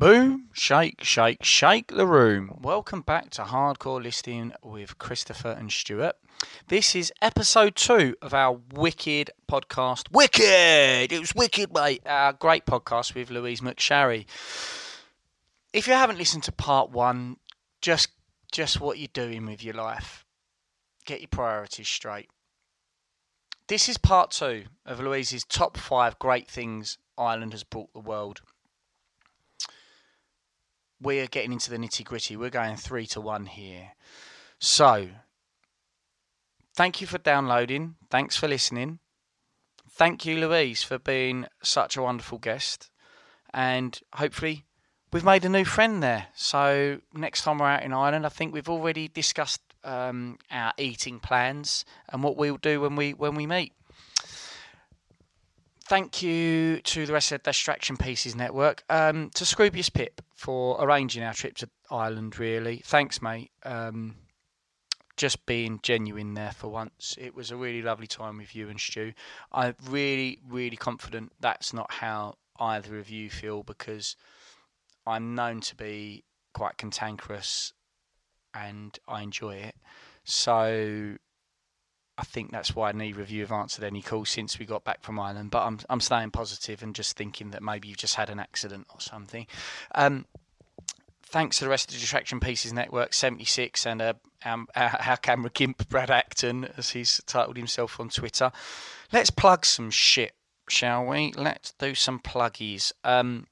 Boom, shake, shake, shake the room. Welcome back to Hardcore Listing with Christopher and Stuart. This is episode two of our Wicked podcast. Wicked! It was wicked, mate. Our great podcast with Louise McSharry. If you haven't listened to part one, just just what you're doing with your life. Get your priorities straight. This is part two of Louise's top five great things Ireland has brought the world we are getting into the nitty gritty. We're going three to one here. So, thank you for downloading. Thanks for listening. Thank you, Louise, for being such a wonderful guest. And hopefully, we've made a new friend there. So, next time we're out in Ireland, I think we've already discussed um, our eating plans and what we'll do when we when we meet thank you to the rest of the Distraction Pieces Network, um, to Scroobius Pip for arranging our trip to Ireland, really. Thanks, mate. Um, just being genuine there for once. It was a really lovely time with you and Stu. I'm really, really confident that's not how either of you feel because I'm known to be quite cantankerous and I enjoy it. So I think that's why neither of you have answered any calls since we got back from Ireland. But I'm I'm staying positive and just thinking that maybe you've just had an accident or something. Um, thanks to the rest of the Distraction Pieces Network, 76, and uh, our, our camera gimp, Brad Acton, as he's titled himself on Twitter. Let's plug some shit, shall we? Let's do some pluggies. Um,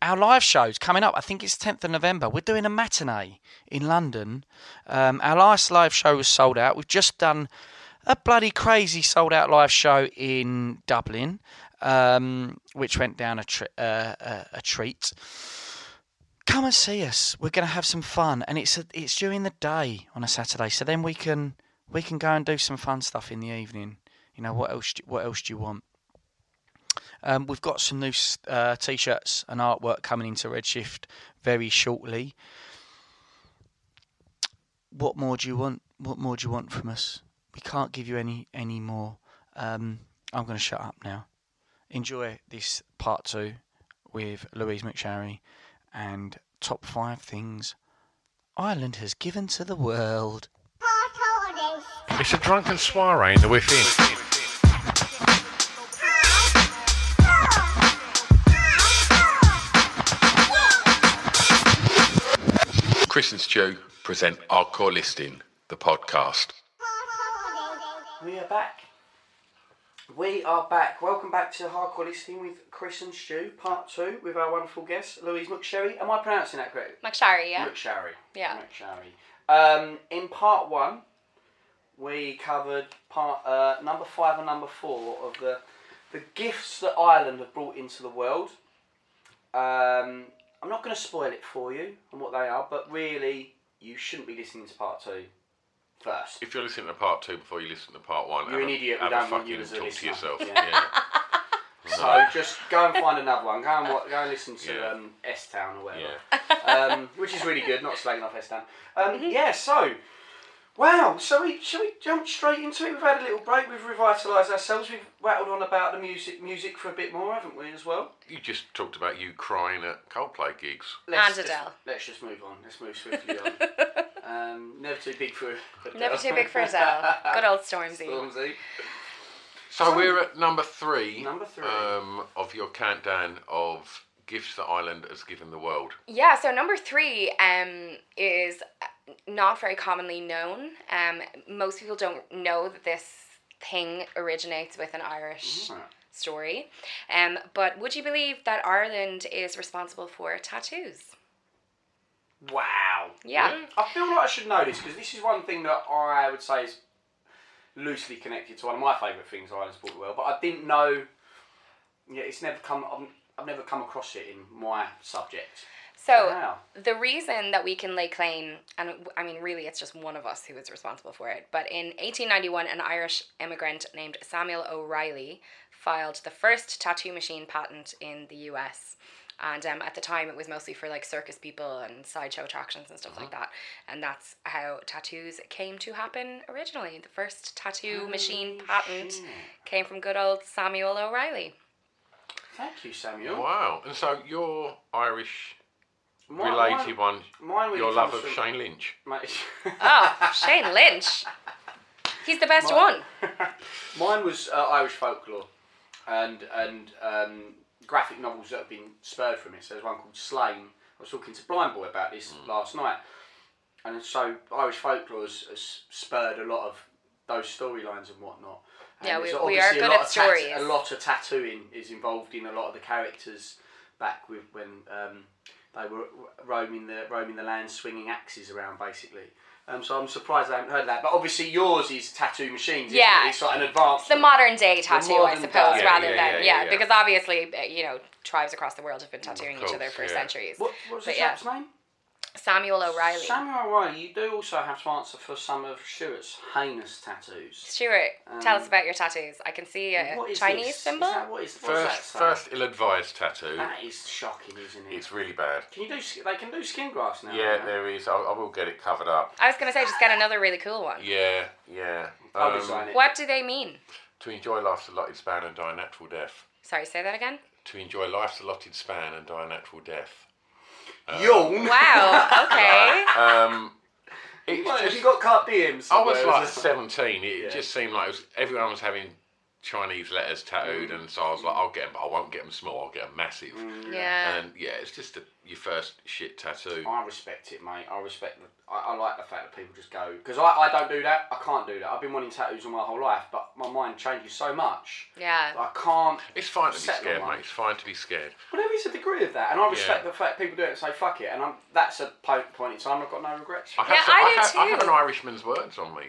our live show's coming up. I think it's 10th of November. We're doing a matinee in London. Um, our last live show was sold out. We've just done a bloody crazy sold out live show in Dublin, um, which went down a, tri- uh, a, a, treat. Come and see us. We're going to have some fun, and it's a, it's during the day on a Saturday, so then we can we can go and do some fun stuff in the evening. You know what else? Do, what else do you want? Um, we've got some new uh, t-shirts and artwork coming into Redshift very shortly. What more do you want? What more do you want from us? We can't give you any any more. Um, I'm going to shut up now. Enjoy this part two with Louise McSharry and top five things Ireland has given to the world. It's a drunken soiree in the within. Chris and Stu present Hardcore Listing, the podcast. We are back. We are back. Welcome back to Hardcore Listening with Chris and Stu, part two, with our wonderful guest, Louise McSherry. Am I pronouncing that correctly? McSharry, yeah. McSharry. Yeah. McSharry. Um, in part one, we covered part uh, number five and number four of the the gifts that Ireland have brought into the world. Um, I'm not going to spoil it for you and what they are, but really, you shouldn't be listening to part two first. If you're listening to part two before you listen to part one, You're have an a- idiot, we Have don't a want you fucking as a talk listener. to yourself. Yeah. Yeah. So just go and find another one. Go and wa- go and listen to Yeah. um, S Town or whatever, Yeah. um, which is really good. Not slagging off S Town. Um, Yeah. So, wow. So we shall we jump straight into it? We've had a little break. We've revitalised ourselves. We've rattled on about the music music for a bit more, haven't we? As well. You just talked about you crying at Coldplay gigs. Let's And just- Adele. Let's just move on. Let's move swiftly on. Um, never too big for Adele. Never too big for Adele. Good old Stormzy. Stormzy. So we're at number three. Number three. Um, of your countdown of gifts that Ireland has given the world. Yeah, so number three um, is not very commonly known. Um, most people don't know that this thing originates with an Irish Mm. story. Um, but would you believe that Ireland is responsible for tattoos? Wow. Yeah. I feel like I should know this because this is one thing that I would say is loosely connected to one of my favourite things Ireland's brought the world, but I didn't know. Yeah, it's never come. I've, I've never come across it in my subject. So Wow. the reason that we can lay claim, and I mean, really, it's just one of us who is responsible for it. But in 1891, an Irish immigrant named Samuel O'Reilly filed the first tattoo machine patent in the U.S. And um, at the time, it was mostly for like circus people and sideshow attractions and stuff like that. And that's how tattoos came to happen originally. The first tattoo machine patent came from good old Samuel O'Reilly. Thank you, Samuel. Wow. And so you're Irish Mine- related one, mine really your love of from- Shane Lynch. Mate, Oh, Shane Lynch. He's the best one. Mine was uh, Irish folklore, and and um, graphic novels that have been spurred from it. So there's one called Sláine. I was talking to Blind Boy about this last night, and so Irish folklore has, has spurred a lot of those storylines and whatnot. And Yeah, we- we are a good lot at of tat- a lot of tattooing is involved in a lot of the characters back with when um, they were roaming the roaming the land, swinging axes around, basically. Um, so I'm surprised I haven't heard that. But obviously yours is tattoo machines. isn't Yeah. it? it's like an advanced. It's the modern day tattoo, I suppose, day. rather Yeah, yeah, than yeah, yeah, yeah, yeah. because obviously uh, you know tribes across the world have been tattooing each other for yeah. centuries. What, what was the But yeah. chap's name? Samuel O'Reilly. Samuel O'Reilly. You do also have to answer for some of Stuart's heinous tattoos. Stuart, tell us Um, about your tattoos. I can see a What is Chinese this? symbol. Is that, what is, what First, that first ill-advised tattoo. That is shocking, isn't it? It's really bad. Can you do? They can do skin grafts now. Yeah, can't there is. I, I will get it covered up. I was gonna say just get another really cool one. Yeah, yeah. I'll Um, design it. What do they mean? To enjoy life's allotted span and die a natural death. Sorry, say that again. To enjoy life's allotted span and die a natural death. Yawn. Wow. Okay. Um, it's Well, have just- you got carpe diems? I was somewhere? like 17. It Yeah. just seemed like it was, everyone was having Chinese letters tattooed, Mm. and so I was like, I'll get them, but I won't get them small. I'll get them massive. yeah. And yeah, it's just a, your first shit tattoo. I respect it, mate. I respect. The, I, I like the fact that people just go because I, I don't do that. I can't do that. I've been wanting tattoos all my whole life, but my mind changes so much. Yeah. I can't. It's fine to be settle scared, on one. mate. It's fine to be scared. Well, there is a degree of that, and I respect Yeah. the fact people do it and say fuck it, and I'm, that's a po- point in time I've got no regrets. I have, Yeah, some- I I, do have, I have too. an Irishman's words on me.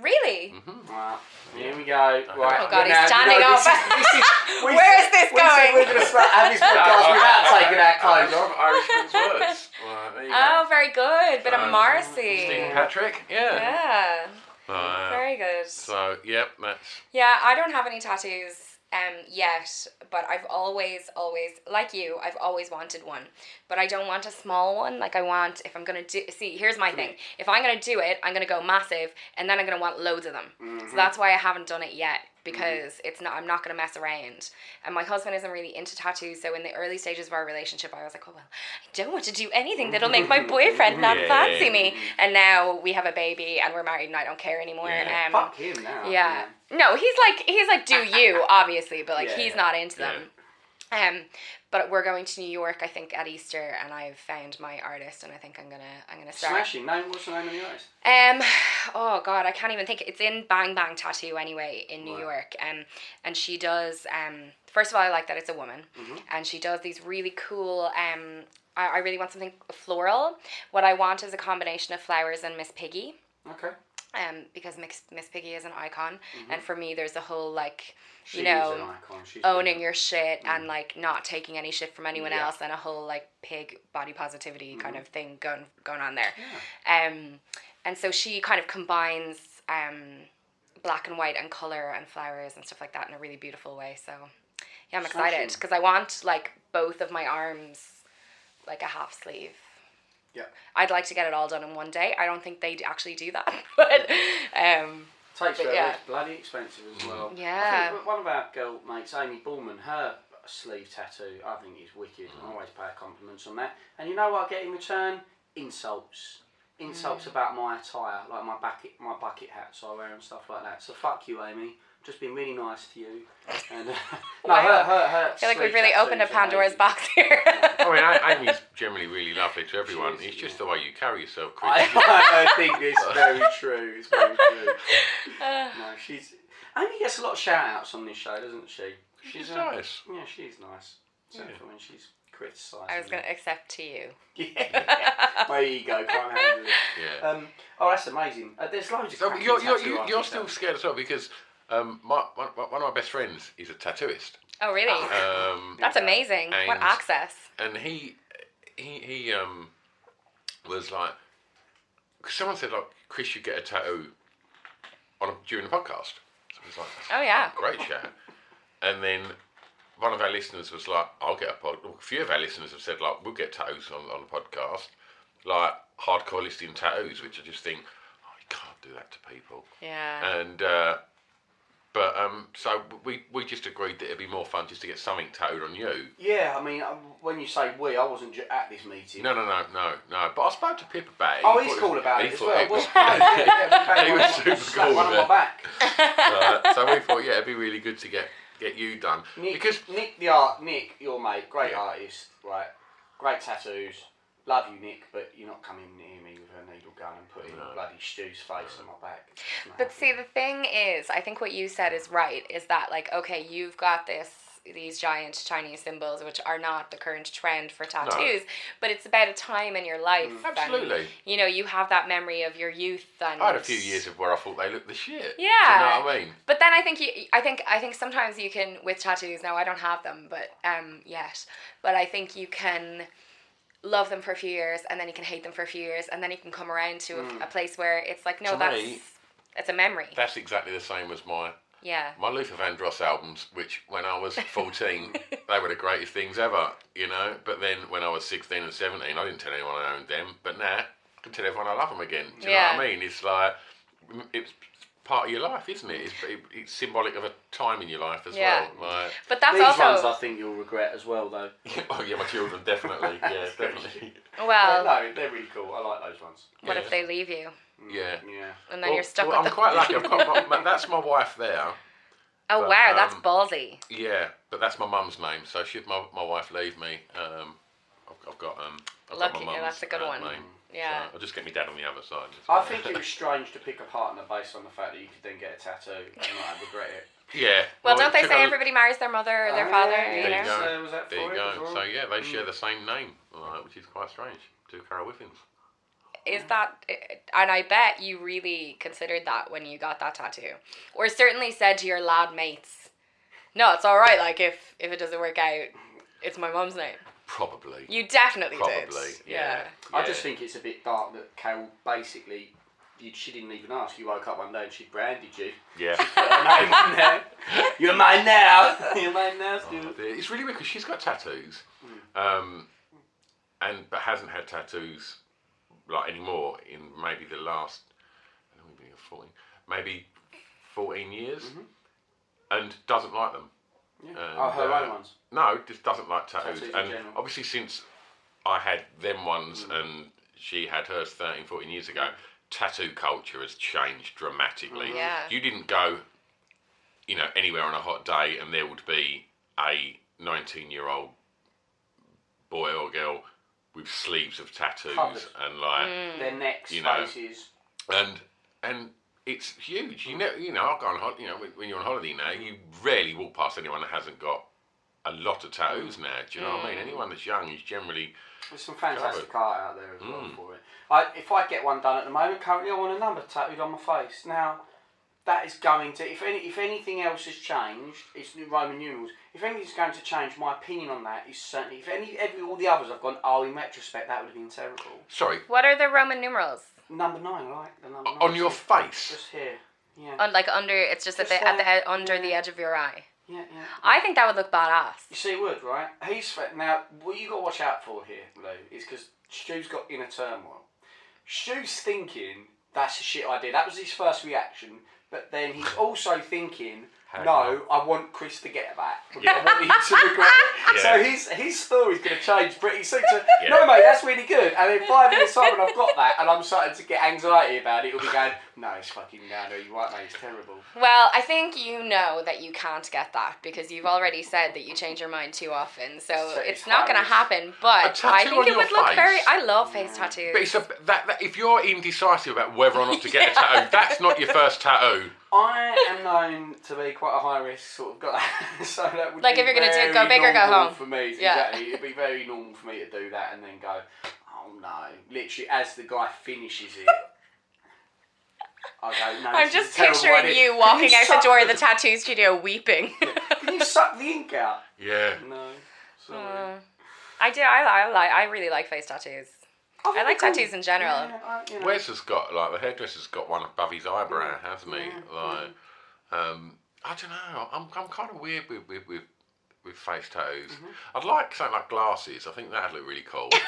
Really? Wow. here we go. Right, Oh, God, he's standing up. Where is this we Where said- is this we said going? We're going to have this podcast without taking our clothes off. Irishman's words. Well, go. Oh, very good. Bit of Um, Marcy. Steven Patrick. Yeah. Yeah. Uh, Very good. so, yep, that's. Yeah, I don't have any tattoos um yet, but I've always, always, like you, I've always wanted one. But I don't want a small one. Like I want, if I'm gonna do, see, here's my thing. If I'm gonna do it, I'm gonna go massive, and then I'm gonna want loads of them. Mm-hmm. So that's why I haven't done it yet because it's not. I'm not gonna mess around. And my husband isn't really into tattoos, so in the early stages of our relationship, I was like, oh well, I don't want to do anything that'll make my boyfriend not Yeah. fancy me. And now we have a baby, and we're married, and I don't care anymore. Yeah. Um, Fuck him now. yeah. No, he's like he's like do you obviously, but like Yeah. he's not into them. Um, but we're going to New York, I think, at Easter, and I've found my artist, and I think I'm gonna I'm gonna start. Smashing. Nine, What's the name of the artist? Um, oh God, I can't even think. It's in Bang Bang Tattoo anyway in New Right. York. Um, and she does. Um, first of all, I like that it's a woman, Mm-hmm. and she does these really cool. Um, I, I really want something floral. What I want is a combination of flowers and Miss Piggy Okay. Um, because Miss, Miss Piggy is an icon, and for me, there's a whole like, you is know, an icon. She's owning your shit and like not taking any shit from anyone Yeah. else, and a whole like pig body positivity Mm-hmm. kind of thing going going on there. Um, and so she kind of combines um, black and white and color and flowers and stuff like that in a really beautiful way. So yeah, I'm excited because I want like both of my arms like a half sleeve. Yeah. I'd like to get it all done in one day. I don't think they actually do that, but um, Takes But yeah. It's bloody expensive as well. Yeah. One of our girl mates, Amy Bullman, her sleeve tattoo, I think is wicked. I always pay her compliments on that. And you know what I get in return? Insults. Insults Mm. about my attire, like my bucket, my bucket hats I wear and stuff like that. So fuck you, Amy. Just been really nice to you. And, uh, no, Wow. her, her, her I feel like we've really opened a Pandora's amazing. box here. I mean, A- Amy's generally really lovely to everyone. She is, It's just yeah. the way you carry yourself, Chris. I, I think it's very true. It's very true. no, she's. Amy gets a lot of shout outs on this show, doesn't she? She's uh, nice. Yeah, she's nice. Except Yeah. for when she's criticising. I was going to me. accept to you. Yeah. My ego can't handle it. Yeah. Um, oh, that's amazing. Uh, there's loads of. So you're, you're, tattoo you- you're still scared as well because um, my, one, one of my best friends is a tattooist. Oh, really? Um, That's amazing. what and- access. and he he he um was like, cause someone said like Chris should get a tattoo on a, during the podcast. So I was like, Oh, yeah. great shout. And then one of our listeners was like, I'll get a pod. A few of our listeners have said like, we'll get tattoos on on the podcast, like hardcore listing tattoos, which I just think, oh, you can't do that to people. Yeah. And uh, but um, so we we just agreed that it'd be more fun just to get something tattooed on you. Yeah, I mean, uh, when you say we, I wasn't ju- at this meeting. No, no, no, no, no. But I spoke to Pip about it. Oh, He he's thought cool was- about he it as thought well. it was Well, yeah, yeah, He was super cool one with on my it. back. Uh, so we thought, yeah, it'd be really good to get get you done Nick, because Nick, the art, Nick, your mate, great Yeah. artist, right? Great tattoos. Love you, Nick, but you're not coming near me with a needle gun and putting No. bloody Stu's face on my back. It's not But see, the thing is, I think what you said is right. Is that like, okay, you've got this these giant Chinese symbols, which are not the current trend for tattoos, but it's about a time in your life. Mm. and, Absolutely. you know, you have that memory of your youth and. I had a few years of where I thought they looked the shit. Yeah. Do you know what I mean? But then I think you, I think I think sometimes you can with tattoos. Now I don't have them, but um yet. But I think you can love them for a few years, and then you can hate them for a few years, and then you can come around to a, hmm. a place where it's like, no, To that's me- it's a memory. That's exactly the same as my yeah. my Luther Vandross albums, which when I was 14, they were the greatest things ever, you know. But then when I was 16 and 17, I didn't tell anyone I owned them. But now I can tell everyone I love them again. Do you know what I mean? It's like it's part of your life, isn't it? It's, it's symbolic of a time in your life as Yeah. well. Like, But that's These also ones I think you'll regret as well, though. oh yeah, my children definitely. Yeah, definitely. well. no, they're really cool. I like those ones. What Yeah. if they leave you Yeah. Yeah. and then Well- you're stuck well, with I'm them? quite lucky. I've got my, my, that's my wife there. oh but, wow, that's um, ballsy. Yeah, but that's my mum's name. So should my, my wife leave me, um, I've, I've got um, I've Lucky, got my yeah, mum's that's a good uh, one. Name. Yeah. So I'll just get me dad on the other side. I think it was strange to pick a partner based on the fact that you could then get a tattoo and not regret it. Yeah. Well, it don't they took say a- everybody marries their mother or their Oh, father? yeah, you There know? you go. So was that there for you it go. well? So yeah, they share mm. the same name, right, which is quite strange. Two Carol Whiffins. Is that, eh, and I bet you really considered that when you got that tattoo, or certainly said to your lad mates, "No, it's all right. Like if if it doesn't work out, it's my mum's name." Probably. You definitely did. Probably. Yeah. Yeah. I just think it's a bit dark that Carol basically, you, she didn't even ask. You woke up one day and she branded you. Yeah. Put her name in there. You're mine now. You're mine now, Stu. Oh, dear. It's really weird because she's got tattoos, Mm. um, and but hasn't had tattoos like anymore in maybe the last I don't know, maybe 14, maybe fourteen years, and doesn't like them. Yeah. And, oh, her uh, own ones. No, just doesn't like tattoos. Tattoos and general. obviously, since I had them ones Mm. and she had hers 13, 14 years ago, tattoo culture has changed dramatically. Mm. Yeah. You didn't go, you know, anywhere on a hot day and there would be a 19 year old boy or girl with sleeves of tattoos Covered. and like mm. Their necks, you know. faces. and and it's huge. You mm. know, you know, I've gone. hol- You know, when- when you're on holiday now, you rarely walk past anyone that hasn't got a lot of tattoos now. Do you know what I mean? Anyone that's young is generally There's some fantastic Covered. art out there as well Mm. for it. I, if I get one done at the moment, currently I want a number tattooed on my face. Now, that is going to, if any, if anything else has changed, it's the Roman numerals. If anything's going to change, my opinion on that is certainly, if any, every, all the others I've gone, oh, in retrospect, that would have been terrible. sorry What are the Roman numerals? Number nine, I like the number nine. on your face. Just here. Yeah. On like under, it's just, at Just the at the like- ed- under the edge of your eye. Yeah, yeah. I think that would look badass. You see, it would, right? He's fa- now. What you got to watch out for here, Lou, is because Stu's got inner turmoil. Stu's thinking that's a shit idea. That was his first reaction, but then he's also thinking, How No, I want Chris to get that. I want him to regret it. Yeah. So his his story's going to change pretty soon. So, Yeah. no, mate, that's really good. And in five minutes' time, when I've got that and I'm starting to get anxiety about it, it'll be going, no, it's fucking, no, no, you're right, mate, it's terrible. Well, I think you know that you can't get that because you've already said that you change your mind too often. So So it's it's not going to happen. But I think it your would look very. I love face tattoos. But it's a, that, that, if you're indecisive about whether or not to get a tattoo, that's not your first tattoo. I am known to be quite a high risk sort of guy, so that would Like be if you're gonna do- very go big or go normal home. for me. Yeah. Exactly, it'd be very normal for me to do that and then go, oh no, literally as the guy finishes it. I go, no, I'm this is just a terrible picturing you Can walking out the suck door of the tattoo studio weeping. Can you suck the ink out? Yeah. No. Sorry. Uh, I do. I, I like. I really like face tattoos. Oh, I like cool. tattoos in general. Yeah, I- you know. Wes has got like the hairdresser's got one above his eyebrow, hasn't he? Like, um, I don't know. I'm I'm kind of weird with with with, with face tattoos. I'd like something like glasses. I think that'd look really cool.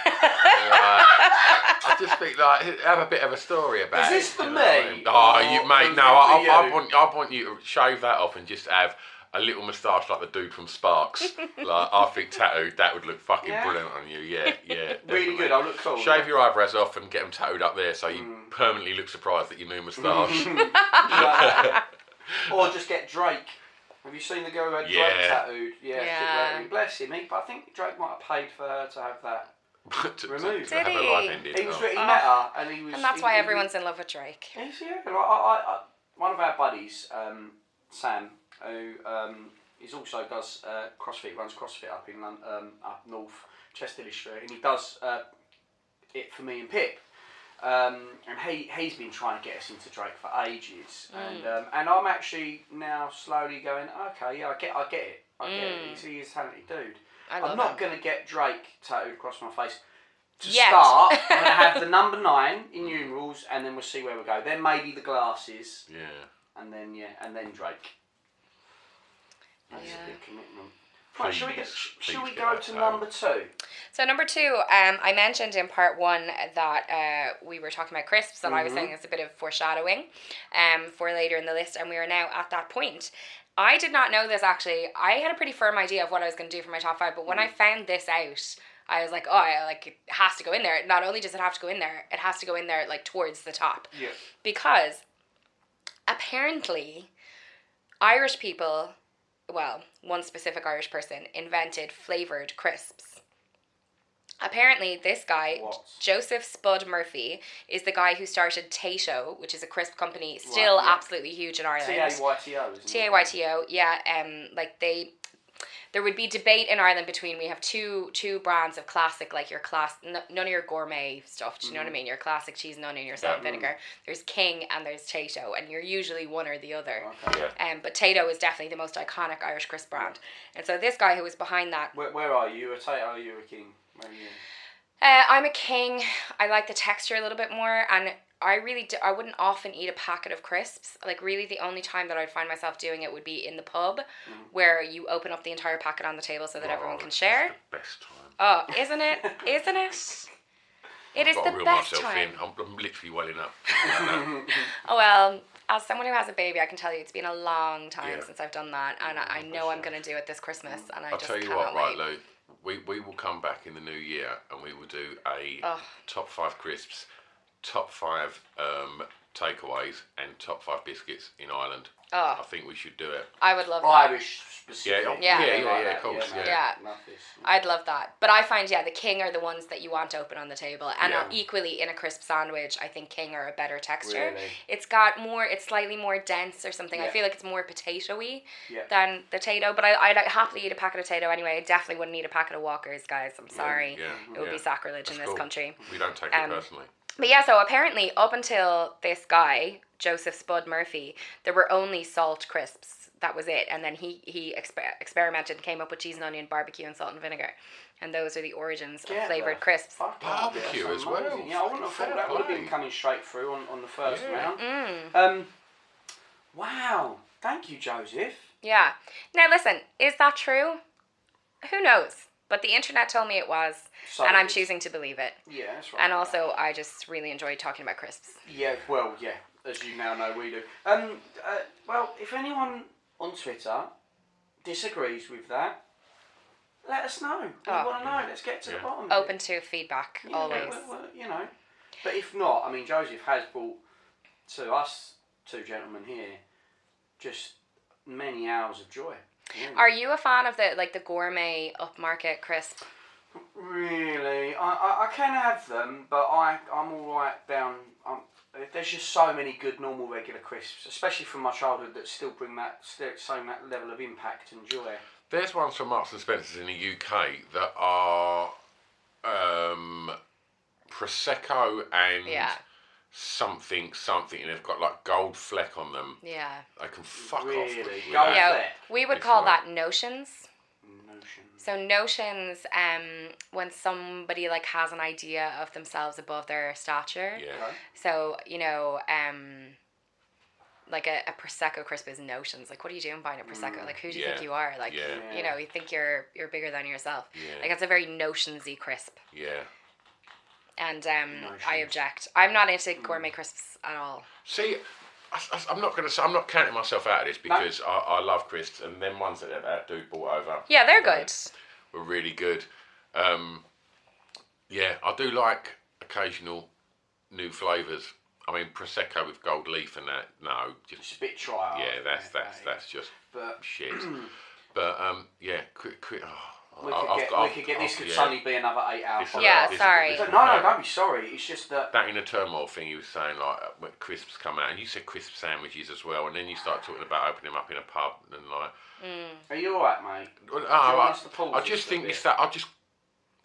Uh, I just think like have a bit of a story about Is this it. for you know I me? mean? Oh, you mate, no. I, I, I want I want you to shave that off and just have. A little moustache like the dude from Sparks. like I think tattooed, that would look fucking Yeah. brilliant on you. Yeah, yeah. Really definitely. good. I'll look cool. Shave your eyebrows off and get them tattooed up there so you Mm. permanently look surprised at your new moustache. or just get Drake. Have you seen the girl who had Drake Yeah. tattooed? Yeah. Yeah. I bless him. He, but I think Drake might have paid for her to have that. to, to- Removed. to have Did her he? life ended. He was Oh. really met her, and he was. And that's he- why he- everyone's in love with Drake. He's yeah. Like, I, I, I, one of our buddies, um, Sam, who um, is also does uh, CrossFit, runs CrossFit up in um, up north, Chester Street, and he does uh, it for me and Pip. Um, and he he's been trying to get us into Drake for ages, and um, and I'm actually now slowly going, okay, yeah, I get, I get it, I get it. He's, he's a talented dude. I I'm not him. going to get Drake tattooed across my face. To Yet. start, I'm going to have the number nine in numerals, and then we'll see where we go. Then maybe the glasses, Yeah. and then yeah, and then Drake. That's Yeah. a big commitment. Right, shall we, get, Please, sh- please shall we go to number two? So number two, um, I mentioned in part one that uh, we were talking about crisps, and I Mm-hmm. was saying it's a bit of foreshadowing um, for later in the list, and we are now at that point. I did not know this actually. I had a pretty firm idea of what I was going to do for my top five, but when Mm. I found this out, I was like, oh, I, like it has to go in there. Not only does it have to go in there, it has to go in there like towards the top Yeah. because apparently Irish people, well, one specific Irish person invented flavored crisps. Apparently, this guy, What? Joseph Spud Murphy, is the guy who started Tayto, which is a crisp company still Right, yeah. absolutely huge in Ireland. T A Y T O. isn't it? T A Y T O, yeah. Um, like they, there would be debate in Ireland between we have two two brands of classic, like your class, n- none of your gourmet stuff. Do you know Mm. what I mean? Your classic cheese and onion, your salt and vinegar. There's King and there's Tayto, and you're usually one or the other. Okay. Yeah. Um, but Tayto is definitely the most iconic Irish crisp brand. And so this guy who was behind that, Where, where are you? A Tayto? Are you a king? Where are you? uh, I'm a King. I like the texture a little bit more, and I really do, I wouldn't often eat a packet of crisps. Like really, the only time that I'd find myself doing it would be in the pub, mm. where you open up the entire packet on the table so that everyone Oh, can share. the best time. Oh, isn't it? Isn't it? It is I've got the to reel best myself time. in. I'm, I'm literally welling up. Oh well, as someone who has a baby, I can tell you it's been a long time Yeah. since I've done that, and I, I mm, know I'm gonna do it this Christmas, and I just. I'll just tell you cannot what, right, wait. Lou. We, we will come back in the new year and we will do a top five crisps, top five um, takeaways, and top five biscuits in Ireland. Oh. I think we should do it. I would love that. Irish specific. Yeah, Yeah. yeah, yeah, like yeah, that. of course, no, yeah. Yeah. I'd love that. But I find, yeah, the King are the ones that you want open on the table. And Yeah. uh, equally in a crisp sandwich, I think King are a better texture. Really? It's got more, it's slightly more dense or something. I feel like it's more potato y Yeah. than the Tayto. But I, I'd happily eat a packet of Tayto anyway. I definitely wouldn't eat a packet of Walkers, guys. I'm sorry. yeah, it would yeah. be sacrilege That's in this cool. country. We don't take Um, it personally. But yeah, so apparently, up until this guy, Joseph Spud Murphy, there were only salt crisps. That was it. And then he, he exper- experimented and came up with cheese and onion, barbecue, and salt and vinegar. And those are the origins Get of flavored crisps. fuck out of Barbecue there, as well. amazing. Yeah, I wouldn't have thought that would have been coming straight through on, on the first Yeah. round. Mm. Um, wow. Thank you, Joseph. Yeah. Now, listen, is that true? Who knows? But the internet told me it was, So and I'm choosing to believe it. Yeah, that's right. And also, I just really enjoyed talking about crisps. Yeah, well, yeah, as you now know, we do. Um, uh, well, if anyone on Twitter disagrees with that, let us know. We Oh. want to know. Let's get to the Yeah. bottom. of it. Open to feedback Yeah, always. well, well, you know. But if not, I mean, Joseph has brought to us two gentlemen here just many hours of joy. Yeah. Are you a fan of the like the gourmet upmarket crisp? Really, I, I, I can have them, but I I'm all right down. I'm, there's just so many good normal regular crisps, especially from my childhood, that still bring that still same that level of impact and joy. There's ones from Marks and Spencer's in the UK that are um, prosecco and Yeah. Something something, and they've got like gold fleck on them. Yeah. They can fuck off. Really? with Gold that. Yeah, fleck. we would It's call like- that notions. Notion. So notions, um, when somebody like has an idea of themselves above their stature. Yeah. Okay. So you know, um, like a, a prosecco crisp is notions. Like, what are you doing buying a prosecco? Like, who do you Yeah. think you are? Like, Yeah. you know, you think you're you're bigger than yourself. Yeah. Like, it's a very notionsy crisp, Yeah. And um, I object. I'm not into gourmet crisps at all. See, I, am not gonna say I'm not counting myself out of this because I, I love crisps, and them ones that that dude brought over. Yeah, they're you know, good. Were really good. Um, yeah, I do like occasional new flavours. I mean, prosecco with gold leaf and that. No, It's just a bit dry. yeah, that's that's that's just But shit. but um, yeah, quick, quick. Oh, we could I've get, got- we could get this I've- could yeah. suddenly be another eight hour. This podcast. Yeah, this- sorry. this No, no, don't be sorry. It's just that. That in the turmoil thing, you were saying like uh, when crisps come out, and you said crisp sandwiches as well, and then you start talking about opening them up in a pub and like. Are you alright, mate? Well, you Oh, I, want us to pause I this just a think bit? it's that I just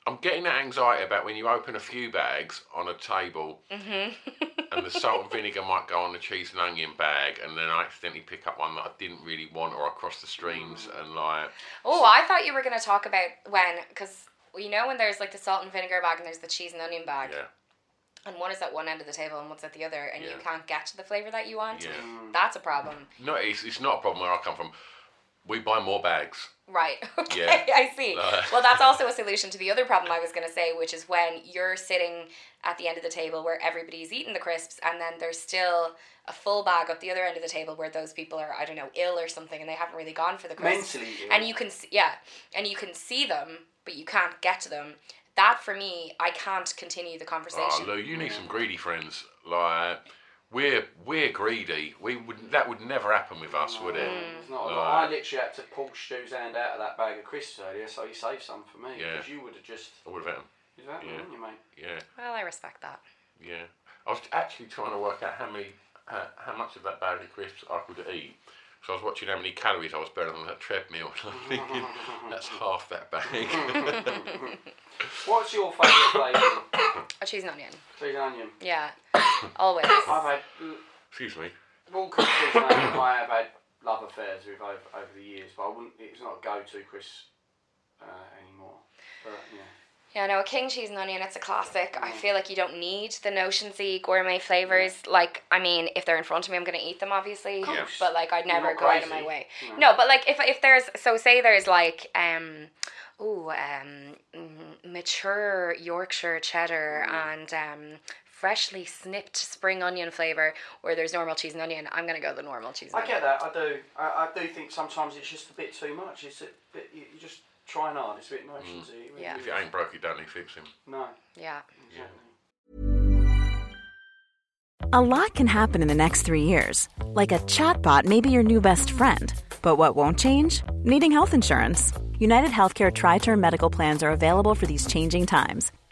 I'm getting that anxiety about when you open a few bags on a table, mm-hmm. and the salt and vinegar might go on the cheese and onion bag, and then I accidentally pick up one that I didn't really want, or I cross the streams mm. and like Oh, I thought you were going to talk about when, because you know when there's like the salt and vinegar bag and there's the cheese and onion bag, yeah, and one is at one end of the table and one's at the other, and you can't get to the flavor that you want. yeah. That's a problem. No, it's it's not a problem where I come from. We buy more bags. Right. Okay. Yeah. I see. Uh. well, that's also a solution to the other problem I was going to say, which is when you're sitting at the end of the table where everybody's eating the crisps, and then there's still a full bag up the other end of the table where those people are, I don't know, ill or something, and they haven't really gone for the crisps. Mentally ill. And you can, see, yeah, and you can see them, but you can't get to them. That for me, I can't continue the conversation. Oh, Lou, you need some greedy friends. Like we're we're greedy. We would that would never happen with us, would it? It's not a No. lot. I literally had to pull Stu's hand out of that bag of crisps earlier, so he saved some for me. Yeah. Because you would have just. I would have had 'em. Is that Yeah. wouldn't you, mate? Yeah. well, I respect that. Yeah, I was actually trying to work out how many, uh, how much of that bag of crisps I could eat. So I was watching how many calories I was burning on that treadmill, and I'm thinking that's half that bag. What's your favourite flavour? A cheese and onion. Cheese and onion. Yeah. Always. I've had. Excuse me. All crisp cheese and onion I have had love affairs with over, over the years, but I wouldn't. It's not a go-to Chris uh, anymore. But yeah. Yeah, no, a king cheese and onion, it's a classic. I feel like you don't need the notionsy gourmet flavours. Like, I mean, if they're in front of me, I'm going to eat them, obviously. But, like, I'd never not go out of my crazy. way. No. No, but, like, if, if there's, so say there's, like, um, ooh, um, mm, mature Yorkshire cheddar Mm. and um, freshly snipped spring onion flavour, where there's normal cheese and onion, I'm going to go the normal cheese and onion. I onion. get that. I do. I, I do think sometimes it's just a bit too much. It's a bit. You, you're just trying hard. It's a bit notionsy. Mm. It really Yeah. If it ain't broke, it don't need fixing. No. Yeah. Exactly. A lot can happen in the next three years. Like a chatbot may be your new best friend. But what won't change? Needing health insurance. United Healthcare Tri Term Medical Plans are available for these changing times.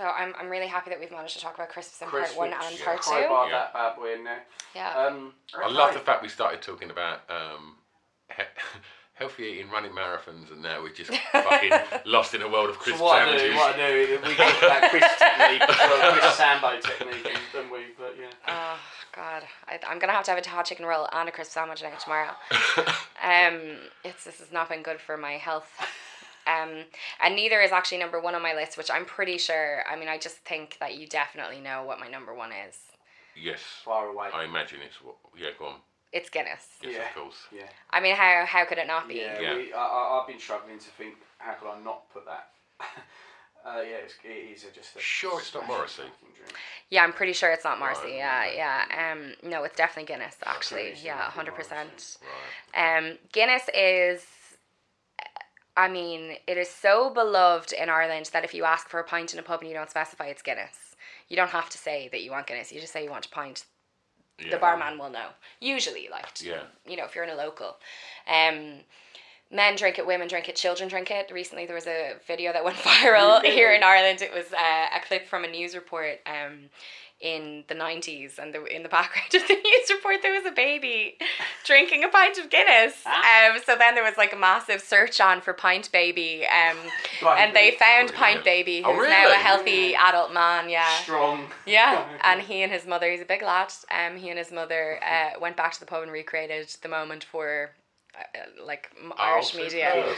So I'm, I'm really happy that we've managed to talk about Christmas in Chris, part one and yeah, part two. crowbar Yeah. that bad boy in there. Yeah. Um, I love the fact we started talking about um, he- healthy eating, running marathons, and now we're just fucking lost in a world of So crisp what I sandwiches. do, what I do, we get that Chris technique, well, Chris Sambo technique, and then we, but yeah. Oh God, I, I'm gonna have to have a hot chicken roll and a crisp sandwich now tomorrow. um, it's this has not been good for my health. Um, and neither is actually number one on my list, which I'm pretty sure. I mean, I just think that you definitely know what my number one is. Yes, Far away. I imagine it's what. Yeah, go on. It's Guinness. Yes, Yeah. of course. Yeah. I mean, how how could it not be? Yeah, Yeah. We, I, I, I've been struggling to think how could I not put that. uh, yeah, it's, it is just a Sure it's not Morrissey? drink. Yeah, I'm pretty sure it's not Marcy. Right, yeah, yeah. Um, no, it's definitely Guinness. Actually, yeah, definitely hundred percent. Right. Um, Guinness is, I mean, it is so beloved in Ireland that if you ask for a pint in a pub and you don't specify it's Guinness, you don't have to say that you want Guinness. You just say you want a pint. Yeah. The barman will know. Usually, like, to- Yeah. you know, if you're in a local. Um, men drink it, women drink it, children drink it. Recently, there was a video that went viral here in Ireland. It was uh, a clip from a news report. Um, in the 90s and the, in the background of the news report there was a baby drinking a pint of Guinness Ah. um, so then there was like a massive search on for pint baby um, Pint and they found pint baby Oh, who's now a really? healthy adult man yeah Strong. yeah, and he and his mother, he's a big lad. Um, he and his mother uh, went back to the pub and recreated the moment for uh, like Irish superb. media.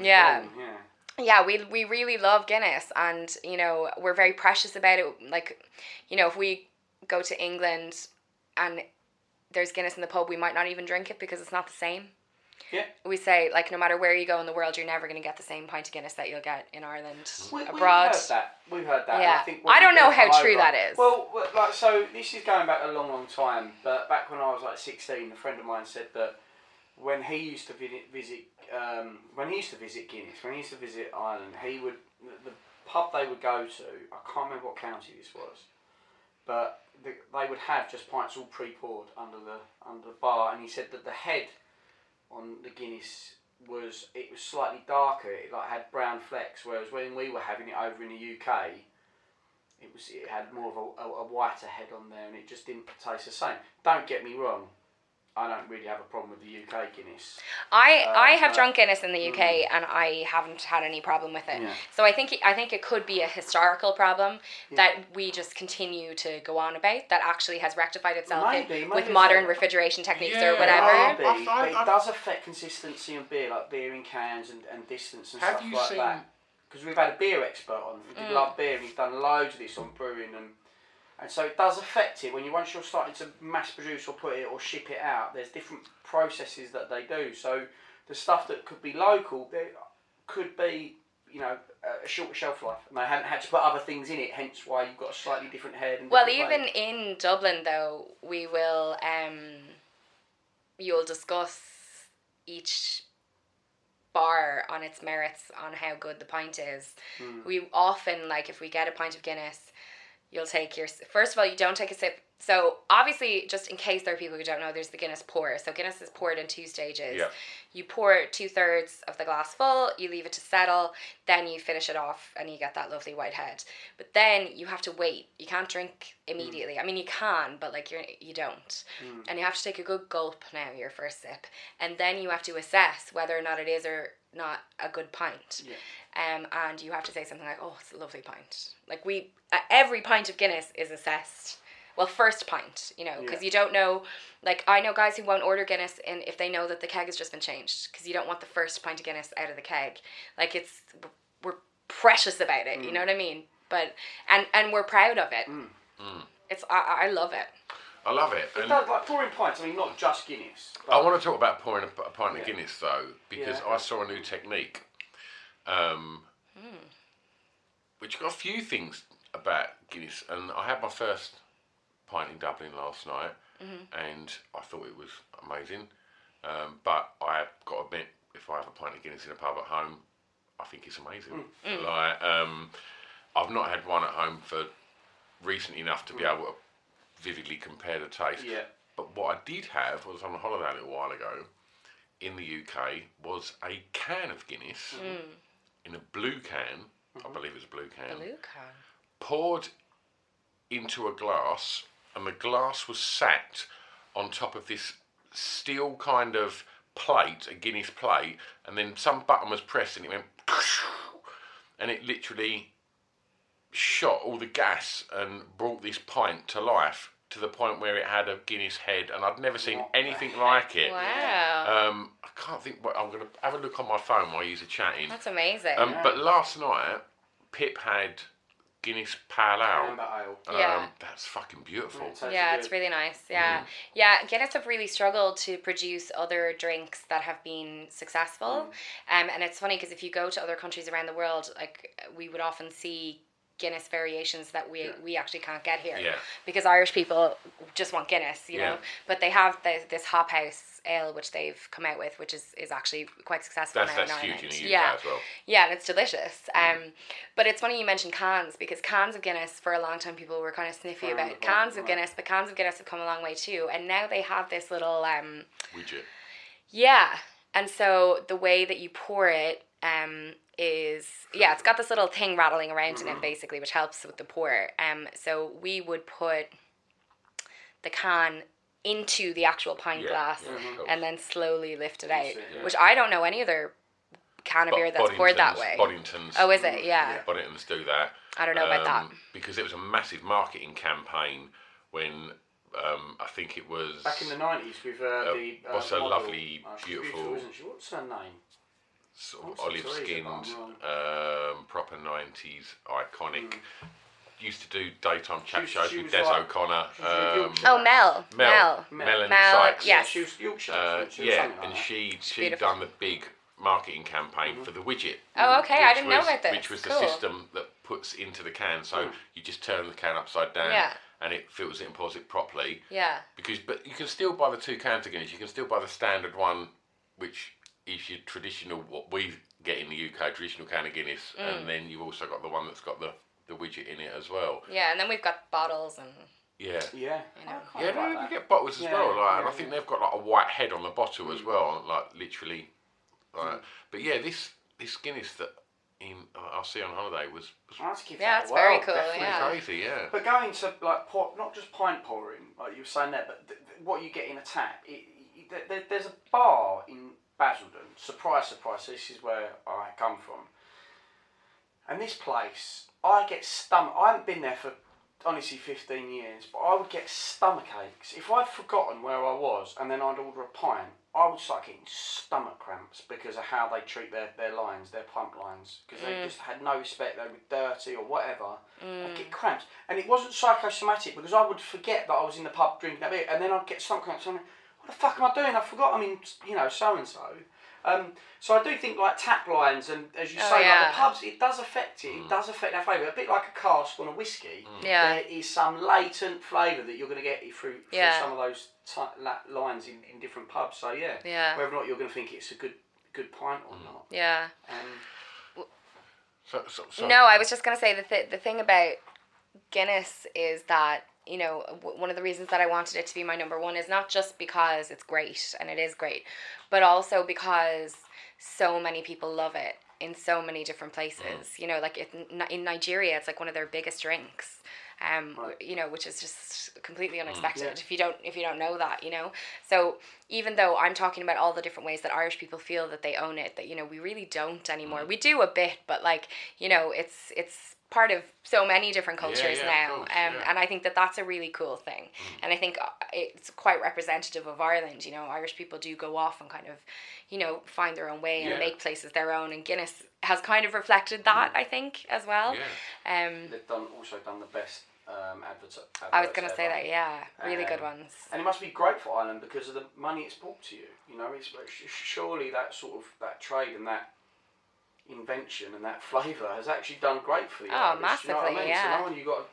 Yeah. yeah. Yeah, we we really love Guinness, and you know we're very precious about it. Like, you know, if we go to England and there's Guinness in the pub, we might not even drink it because it's not the same. Yeah. We say like no matter where you go in the world, you're never going to get the same pint of Guinness that you'll get in Ireland We, abroad. We've heard that. We've heard that. Yeah. I, think I don't know how true that is. Well, well, like so, this is going back a long, long time. But back when I was like sixteen, a friend of mine said that when he used to visit, um, when he used to visit Guinness, when he used to visit Ireland, he would the, the pub they would go to. I can't remember what county this was, but the, they would have just pints all pre-poured under the under the bar, and he said that the head on the Guinness was it was slightly darker. It like had brown flecks, whereas when we were having it over in the UK, it was it had more of a, a, a whiter head on there, and it just didn't taste the same. Don't get me wrong, I don't really have a problem with the UK Guinness. I Uh, I have but- drunk Guinness in the UK and I haven't had any problem with it. Yeah. So I think it, I think it could be a historical problem that we just continue to go on about that actually has rectified itself in- Maybe, maybe with modern refrigeration techniques Yeah, or whatever. Maybe, but it does affect consistency in beer, like beer in cans and, and distance and Have stuff you like seen- that. Because we've had a beer expert on, who Mm. did love beer, and he's done loads of this on brewing, and and so it does affect it when you once you're starting to mass produce or put it or ship it out. There's different processes that they do. So the stuff that could be local, there could be you know a shorter shelf life, and they haven't had to put other things in it. Hence why you've got a slightly different head. And Well, even in Dublin though, we will um you'll discuss each bar on its merits on how good the pint is. We often like if we get a pint of Guinness, you'll take your first of all you don't take a sip. So obviously, just in case there are people who don't know, there's the Guinness pour. So Guinness is poured in two stages. Yeah. You pour two thirds of the glass full, you leave it to settle, then you finish it off, and you get that lovely white head. But then you have to wait. You can't drink immediately. I mean, you can, but like you're you don't. Hmm. And you have to take a good gulp now, your first sip, and then you have to assess whether or not it is or not a good pint. Um, and you have to say something like, "Oh, it's a lovely pint." Like we, uh, every pint of Guinness is assessed. Well, first pint, you know, because Yeah. you don't know. Like I know guys who won't order Guinness, and if they know that the keg has just been changed, because you don't want the first pint of Guinness out of the keg. Like it's we're precious about it. You know what I mean? But and and we're proud of it. It's I, I love it. I love it. It does, like pouring pints. I mean, not just Guinness. I want to talk about pouring a, a pint Yeah. of Guinness though, because Yeah. I saw a new technique. Um, which got a few things about Guinness, and I had my first pint in Dublin last night, and I thought it was amazing. Um, but I got to admit, if I have a pint of Guinness in a pub at home, I think it's amazing. Like, um, I've not had one at home for recent enough to be able to vividly compare the taste. Yeah. But what I did have was on a holiday a little while ago in the UK was a can of Guinness mm. in a blue can. I mm-hmm. believe it's a blue can Blue can. poured into a glass, and the glass was sat on top of this steel kind of plate, a Guinness plate, and then some button was pressed and it went, and it literally shot all the gas and brought this pint to life to the point where it had a Guinness head, and I'd never seen anything like it. Wow. Um, I can't think. What I'm going to have a look on my phone while you're chatting. That's amazing. Um, But last night, Pip had Guinness Pale Ale. Amber ale. Um, Yeah. That's fucking beautiful. It tasted yeah, good. it's really nice. Yeah, yeah. Guinness have really struggled to produce other drinks that have been successful, um, and it's funny because if you go to other countries around the world, like we would often see Guinness variations that we we actually can't get here Yeah. because Irish people just want Guinness, you Yeah. know. But they have the, this Hop House ale which they've come out with, which is, is actually quite successful That's now. that's in huge in the UK yeah. as well. Yeah, and it's delicious. Um, but it's funny you mentioned cans because cans of Guinness for a long time people were kind of sniffy about cans of. Guinness, but cans of Guinness have come a long way too. And now they have this little um, Widget. yeah, and so the way that you pour it um, is yeah, it's got this little thing rattling around in it basically, which helps with the pour. Um, so we would put the can into the actual pint Yeah, glass yeah, of course. and then slowly lift it out, yeah. which I don't know any other can of beer that's poured that way. Boddington's. Oh, is it? Yeah. Boddington's do that. I don't know about that. Um, Because it was a massive marketing campaign when um, I think it was. Back in the nineties with uh, Uh, the uh, what's her lovely, Oh, she's beautiful- isn't she? What's her name? Sort of olive skinned, um, proper 90s iconic. Used to do daytime chat was- shows she with was Des like- O'Connor. she was Um, Yorkshire. Oh, Mel. Mel. Mel. Melanie Mel, Sykes. yes. She was Yorkshire. Uh, wasn't she? Or yeah, something like and that. she she'd Beautiful. done the big marketing campaign Mm-hmm. for the widget. Oh, okay. I which didn't know was- about this. Which was Cool. the system that puts into the can. So Mm. you just turn the can upside down, Yeah. and it fills it and pours it properly. Yeah. Because, but you can still buy the two cans of Guinness. You can still buy the standard one, which is your traditional what we get in the UK, traditional can of Guinness, Mm. and then you've also got the one that's got the the widget in it as well. Yeah, and then we've got bottles and Yeah. Yeah. You know. Yeah, quite no, you get bottles as Yeah, well, like, and I think yeah. they've got like a white head on the bottle as well, like literally. Like, but yeah, this this Guinness that in I see on holiday was, was I'd give Yeah, that it's a very cool, definitely. yeah. crazy, yeah. But going to like pour, not just pint pouring, like you were saying there, but th- th- what you get in a tap. It, it, there- there, there's a bar in Basildon. Surprise, surprise. This is where I come from. And this place, I get stomach. I haven't been there for honestly 15 years, but I would get stomach aches if I'd forgotten where I was, and then I'd order a pint. I would start getting stomach cramps because of how they treat their, their lines, their pump lines, because they mm. just had no respect. They were dirty or whatever. I'd mm. get cramps, and it wasn't psychosomatic because I would forget that I was in the pub drinking that beer, and then I'd get stomach cramps. And what the fuck am I doing? I forgot. I mean, you know, so and so. Um, so I do think like tap lines and as you Oh, say, like the pubs, it does affect it. It does affect our flavour. A bit like a cask on a whiskey. Yeah. There is some latent flavour that you're going to get through, through Yeah. some of those ti la- lines in, in different pubs. So yeah. Yeah. Whether or not you're going to think it's a good good pint or not. yeah. Um, So, so, so, No, I was just gonna say the th- the thing about Guinness is that you know w- one of the reasons that I wanted it to be my number one is not just because it's great and it is great, but also because so many people love it in so many different places. You know, like it, in Nigeria, it's like one of their biggest drinks. Um, you know, which is just completely unexpected if you don't if you don't know that, you know. So even though I'm talking about all the different ways that Irish people feel that they own it, that you know we really don't anymore. We do a bit, but like you know, it's it's part of so many different cultures yeah, of now, course, um, yeah. and I think that that's a really cool thing. And I think uh, it's quite representative of Ireland. You know, Irish people do go off and kind of, you know, find their own way and make places their own. And Guinness has kind of reflected that, I think, as well. Yeah. Um, they've done also done the best um, advert. I was gonna say that, yeah, really good Um, ones. And it must be great for Ireland because of the money it's brought to you. You know, it's surely that sort of that trade and that invention and that flavour has actually done great for the Oh, Irish. do you know what I massively, mean? yeah. So now you got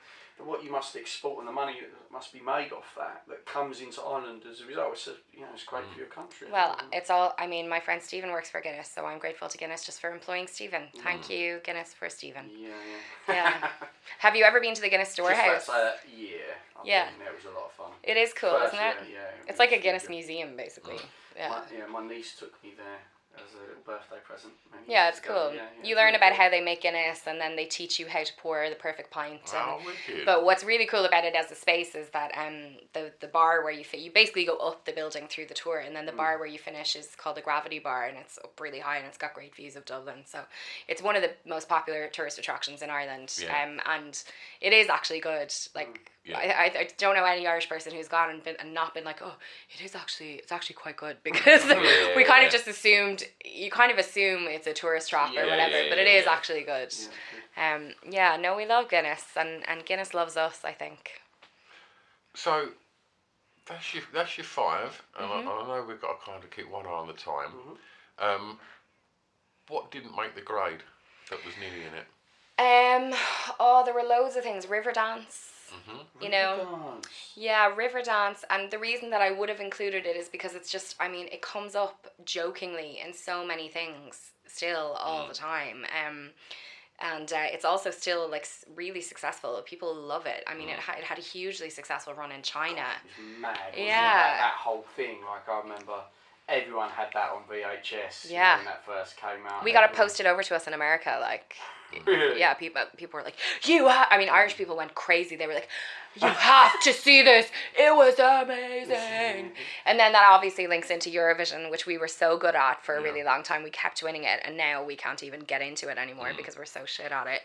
what you must export and the money that must be made off that that comes into Ireland as a result. It's a, you know it's great mm. for your country. Well, it's all. I mean, my friend Stephen works for Guinness, so I'm grateful to Guinness just for employing Stephen. Mm. Thank you, Guinness, for Stephen. yeah, yeah. Yeah. Have you ever been to the Guinness Just like storehouse? yeah. I've Yeah. been there, It was a lot of fun. It is cool, First, isn't it? Yeah, yeah. It's like a Guinness good. museum, basically. Yeah. My, yeah, my niece took me there as a birthday present. many Yeah, it's ago. cool. Yeah, yeah, you learn really about cool. how they make Guinness, and then they teach you how to pour the perfect pint. Wow, and, but what's really cool about it as a space is that um the the bar where you fit, you basically go up the building through the tour, and then Mm. the bar where you finish is called the Gravity Bar, and it's up really high, and it's got great views of Dublin. So it's one of the most popular tourist attractions in Ireland. Yeah. Um, and it is actually good. Like. Yeah. I, I, I don't know any Irish person who's gone and, been, and not been like, oh, it is actually it's actually quite good because Yeah, we kind yeah. of just assumed you kind of assume it's a tourist trap Yeah, or whatever, yeah, but it yeah, is yeah. actually good. Um, yeah, no, we love Guinness, and, and Guinness loves us. I think. So that's your that's your five, and Mm-hmm. I, I know we've got to kind of keep one eye on the time. Um, what didn't make the grade that was nearly in it? Um, oh, there were loads of things. Riverdance. Mm-hmm. You know, Dance. yeah, Riverdance, and the reason that I would have included it is because it's just, I mean, it comes up jokingly in so many things still all the time. Um, and uh, it's also still like really successful. People love it. I mean, it, ha- it had a hugely successful run in China. Mad. Yeah. That, that whole thing. Like I remember, everyone had that on VHS. Yeah. when that first came out. We got it posted over to us in America, like Really? yeah, people people were like, "You," ha-. I mean, Irish people went crazy. They were like, "You have to see this! It was amazing!" And then that obviously links into Eurovision, which we were so good at for a really long time. We kept winning it, and now we can't even get into it anymore because we're so shit at it.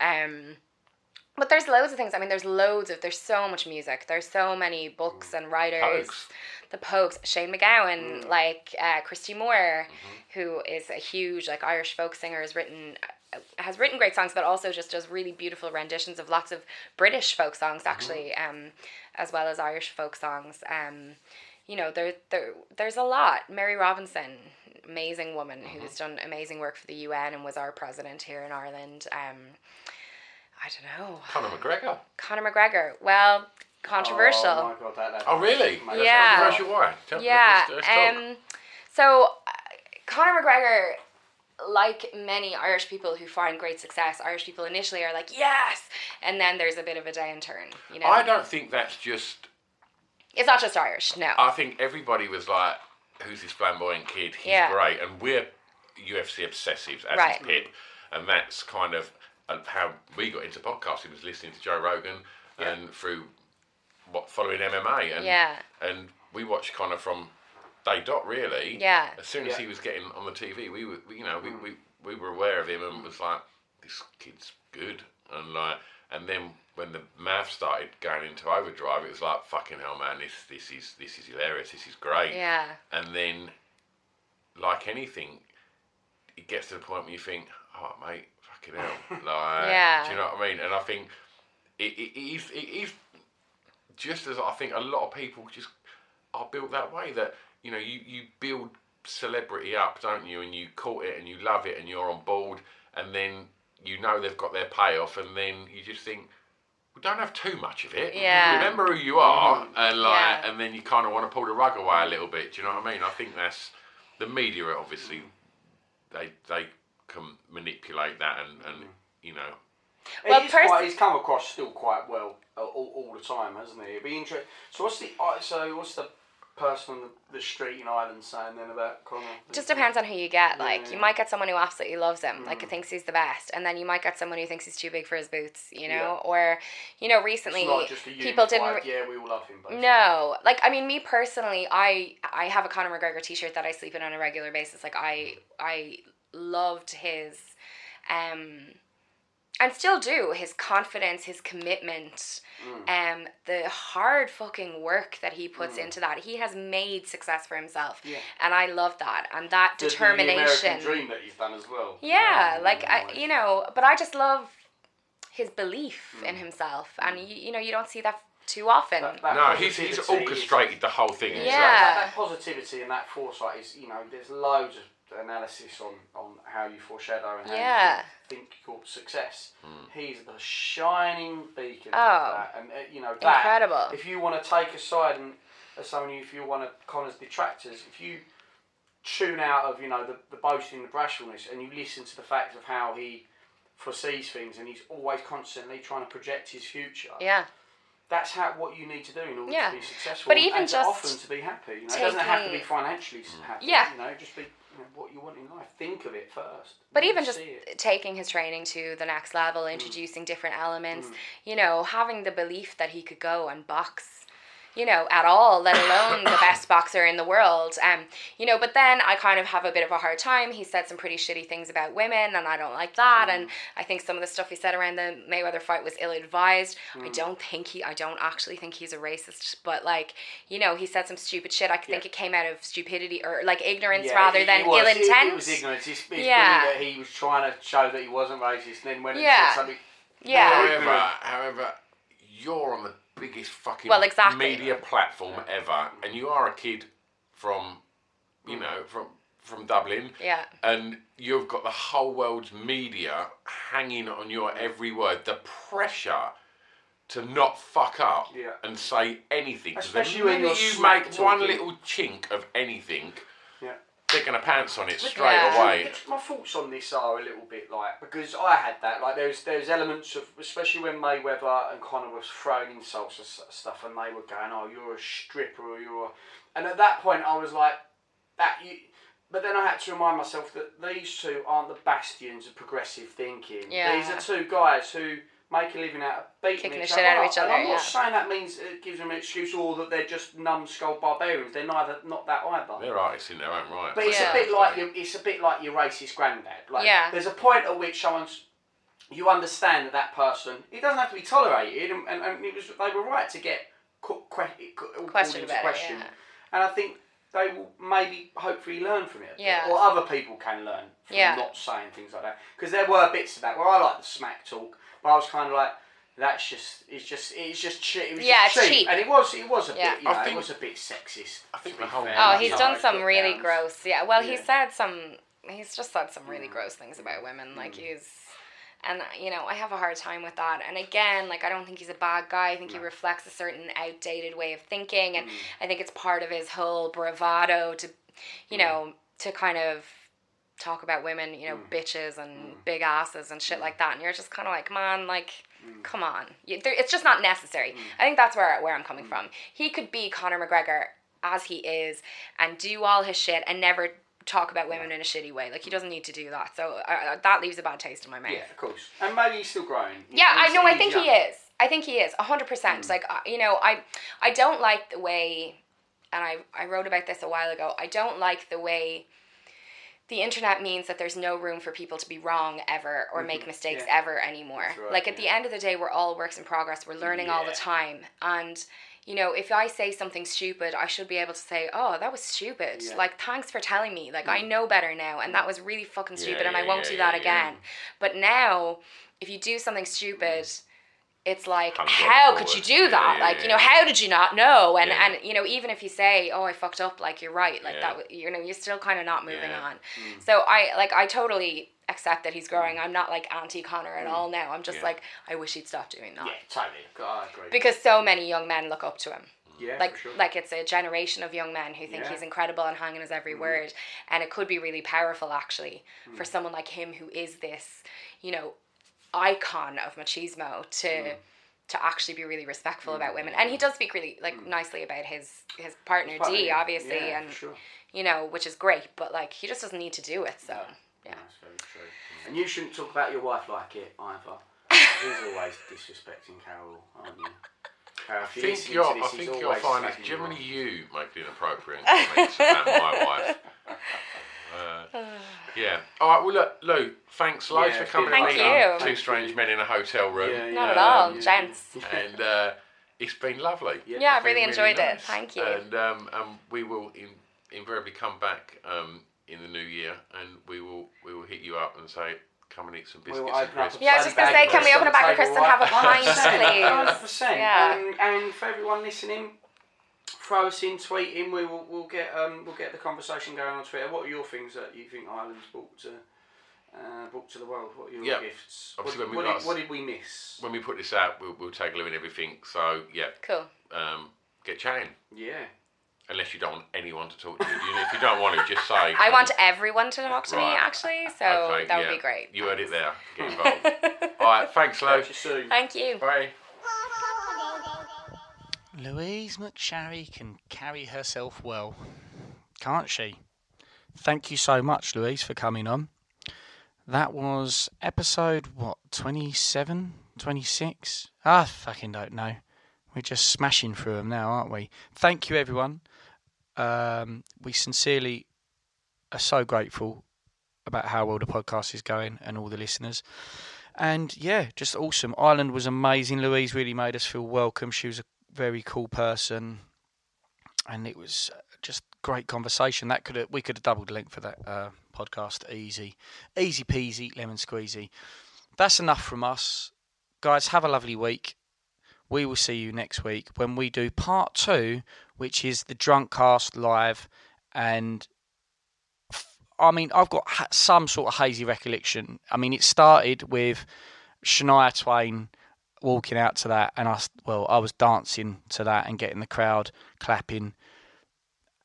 Um, but there's loads of things. I mean, there's loads of there's so much music. There's so many books and writers. Pogues. The Pogues, Shane MacGowan, like uh, Christy Moore, Mm-hmm. who is a huge like Irish folk singer, has written has written great songs, but also just does really beautiful renditions of lots of British folk songs, Mm-hmm. actually, um, as well as Irish folk songs. Um, you know, there there there's a lot. Mary Robinson, amazing woman Mm-hmm. who's done amazing work for the UN and was our president here in Ireland. Um, I don't know. Conor McGregor. Conor McGregor. Well, controversial. Oh my god, that. that Oh, really? Yeah. Controversial why? Yeah. let's- let's. Um, so uh, Conor McGregor, like many Irish people who find great success, Irish people initially are like yes, and then there's a bit of a downturn. You know, I don't think that's just. it's not just Irish. No. I think everybody was like, "Who's this flamboyant kid? He's Yeah. great." And we're UFC obsessives, as Right. is Pip, and that's kind of uh, how we got into podcasting. Was listening to Joe Rogan and through what following MMA, and Yeah. and we watched Conor from day dot really. Yeah. As soon as Yeah. he was getting on the TV, we were, you know, we, mm. we, we were aware of him and was like, this kid's good, and like, and then when the math started going into overdrive, it was like, fucking hell, man, this this is this is hilarious, this is great. Yeah. And then, like anything, it gets to the point where you think, oh mate, fucking hell, like, Yeah. do you know what I mean? And I think it, it, it is it is just as I think a lot of people just are built that way that you know you you build celebrity up, don't you? And you court it and you love it and you're on board, and then you know they've got their payoff, and then you just think. We don't have too much of it. Yeah. Remember who you are, and like, Yeah. and then you kind of want to pull the rug away a little bit. Do you know what I mean? I think that's the media. Obviously, they they can manipulate that, and and you know, Well, he's, pers- quite, he's come across still quite well uh, all, all the time, hasn't he? It'd be interesting. So what's the uh, so what's the person on the, the street in Ireland saying then about Conor? just depends on who you get. Like Yeah. you might get someone who absolutely loves him, like thinks he's the best, and then you might get someone who thinks he's too big for his boots. You know, or you know, recently It's not just a people didn't. yeah, we all love him. Basically. No, like I mean, me personally, I I have a Conor McGregor T-shirt that I sleep in on a regular basis. Like I I loved his, um, and still do his confidence, his commitment, um, the hard fucking work that he puts into that. He has made success for himself, Yeah. and I love that and that The- determination. The dream that he's done as well. Yeah, Um, like I, you know, but I just love his belief Mm. in himself, and you, you know, you don't see that too often. That- that No, he's, he's positivity is- orchestrated the whole thing. himself. Yeah. That, that positivity and that foresight is, you know, there's loads of analysis on, on how you foreshadow and how Yeah. you think your success. He's the shining beacon Oh. of that. And, uh, you know, that. Incredible. If you want to take a side and, as someone, who- if you want to Conor's detractors, if you tune out of, you know, the, the boasting, the bashfulness, and you listen to the fact of how he foresees things and he's always constantly trying to project his future Yeah. That's how what you need to do in order Yeah. to be successful. But even and just often to be happy. You know, it doesn't have to be taking- financially happy. Yeah. You know, just be you know, what you want in life. Think of it first. But even just taking his training to the next level, Mm. introducing different elements, you know, having the belief that he could go and box, you know, at all, let alone the best boxer in the world. Um, you know, but then I kind of have a bit of a hard time. He said some pretty shitty things about women, and I don't like that. And I think some of the stuff he said around the Mayweather fight was ill advised. I don't think he, I don't actually think he's a racist, but like, you know, he said some stupid shit. I think it came out of stupidity or like ignorance Yeah, rather it- than it was, ill intent. It, was ignorance. It's, it's Yeah. yeah. that he was trying to show that he wasn't racist, and then when Yeah. it said something. Yeah. However, however, you're on the biggest fucking Well, exactly. media platform ever, and you are a kid from, you know, from from Dublin. Yeah. And you've got the whole world's media hanging on your every word. The pressure to not fuck up Yeah. and say anything. 'Cause Especially the when you're you smack make one little chink of anything, Yeah. they're gonna pounce on it straight Yeah. away. My thoughts on this are a little bit like because I had that like there's there's elements of especially when Mayweather and Conor was throwing insults and stuff and they were going oh you're a stripper or you're a... and at that point I was like that you but then I had to remind myself that these two aren't the bastions of progressive thinking Yeah. these are two guys who make a living out of beating Kicking the each shit other out of up. each And I'm not yeah. saying that means it gives them an excuse or that they're just numbskull barbarians they're neither not that either They're artists in their own right. but it's Yeah. a bit like your, it's a bit like your racist granddad. Like, Yeah. There's a point at which someone's you understand that that person he doesn't have to be tolerated, and, and, and it was they were right to get cu- que- cu- all Questioned called into it, yeah. And I think they will maybe hopefully learn from it, Yeah. or other people can learn from Yeah. not saying things like that. Because there were bits of that where I like the smack talk, but I was kind of like. That's just it's just it's just cheap. It was Yeah, just it's cheap. cheap. and it was it was a Yeah. bit you I know, think- it was a bit sexist. I think to be the whole- fair. Oh, he's done some really downs. gross. Yeah, well, he said some. He's just said some really mm. gross things about women. Like mm. he's, and you know, I have a hard time with that. And again, like I don't think he's a bad guy. I think he reflects a certain outdated way of thinking, and mm. I think it's part of his whole bravado to, you know, to kind of talk about women, you know, mm. bitches and mm. big asses and shit mm. like that. And you're just kind of like, man, like. Come on, there, it's just not necessary. I think that's where where I'm coming from. He could be Conor McGregor as he is and do all his shit and never talk about women in a shitty way. Like he doesn't need to do that. So uh, uh, that leaves a bad taste in my mouth. Yeah, of course. And maybe he's still growing. Yeah, I know. I think he is. I think he is hundred percent. Like uh, you know, I I don't like the way, and I I wrote about this a while ago. I don't like the way. The internet means that there's no room for people to be wrong ever or mm-hmm. make mistakes Yeah. ever anymore. right, like at the end of the day, we're all works in progress. We're learning all the time, and you know, if I say something stupid, I should be able to say, "Oh, that was stupid." Yeah. Like, thanks for telling me. Like, I mm. know better now, and that was really fucking stupid, and I won't yeah, do that yeah, yeah. again. But now, if you do something stupid, it's like, how could you do that? yeah, like, you know, how did you not know? And Yeah. and you know, even if you say, oh, I fucked up, like you're right, like Yeah. that, you know, you're still kind of not moving on. Mm. So I like, I totally accept that he's growing. Mm. I'm not like anti Conor at mm. all now. I'm just like, I wish he'd stop doing that. Yeah, totally. I agree. Because so many young men look up to him yeah, like sure. like it's a generation of young men who think Yeah. He's incredible and hanging his every mm-hmm. word and it could be really powerful actually Mm. for someone like him who is this you know icon of machismo to Mm. to actually be really respectful about women and he does speak really like nicely about his his partner But, D obviously yeah, and sure. you know which is great but like he just doesn't need to do it so yeah That's very true. And you shouldn't talk about your wife like it either. She's always disrespecting Carol, aren't you? Carol, I you think you're, I think you'll always find it's slagging you generally you make the inappropriate comments about my wife. Uh, yeah. All right. Well, look, Lou. Thanks loads Yeah, for coming Thank and you. meeting Thank two strange men in a hotel room. Yeah, not at all yeah. gents And uh, it's been lovely. Yeah. yeah I've It's really enjoyed it thank you And um, um, we will in, invariably come back um, in the new year, and we will we will hit you up and say, come and eat some We'll biscuits and open up crisps. Yeah, I was just gonna say, can we open a bag of crisps and have a pint, please? Hundred percent. Yeah. Um, and for everyone listening, throw us in, tweet in. We will we'll get um, we'll get the conversation going on Twitter. What are your things that you think Ireland's brought to uh, brought to the world? What are your Yeah. gifts? Obviously what, when we what, got did, what did we miss? When we put this out, we'll, we'll take a look at everything. So yeah, Cool. um, get chatting. Yeah. Unless you don't want anyone to talk to you. You if you don't want to, just say. I want everyone to talk to me, actually, so Okay, that would yeah. be great. You heard it there. Get involved. All right, thanks, Lo. Catch you soon. Thank you. Bye. Louise McSharry can carry herself well, can't she? Thank you so much, Louise, for coming on. That was episode, what, 27? 26? I fucking don't know. We're just smashing through them now, aren't we? Thank you, everyone. Um, we sincerely are so grateful about how well the podcast is going and all the listeners. And yeah, just awesome. Ireland was amazing. Louise really made us feel welcome. She was a very cool person, and it was just great conversation. That could have, we could have doubled the length for that uh, podcast. Easy, easy peasy, lemon squeezy. That's enough from us, guys. Have a lovely week. We will see you next week when we do part two, which is the drunk cast live. And I mean, I've got some sort of hazy recollection. I mean, it started with Shania Twain walking out to that, and I s- well, I was dancing to that and getting the crowd clapping.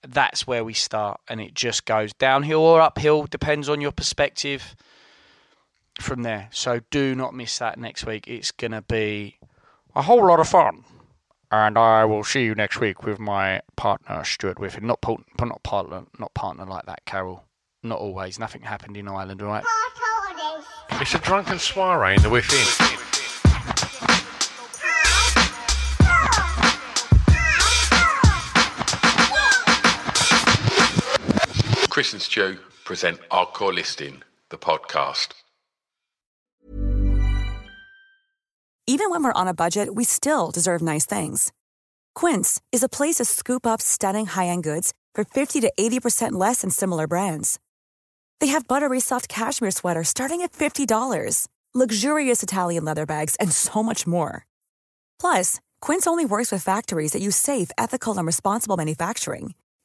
That's where we start, and it just goes downhill or uphill, depends on your perspective. From there, so do not miss that next week. It's gonna be a whole lot of fun, and I will see you next week with my partner Stuart Whiffen. Not part- not partner, not partner like that, Carol. Not always. Nothing happened in Ireland, right? It's a drunken soiree in the within. Chris and Stu present Our Core Listing, the podcast. Even when we're on a budget, we still deserve nice things. Quince is a place to scoop up stunning high-end goods for 50 to 80% less than similar brands. They have buttery soft cashmere sweaters starting at $50, luxurious Italian leather bags, and so much more. Plus, Quince only works with factories that use safe, ethical, and responsible manufacturing.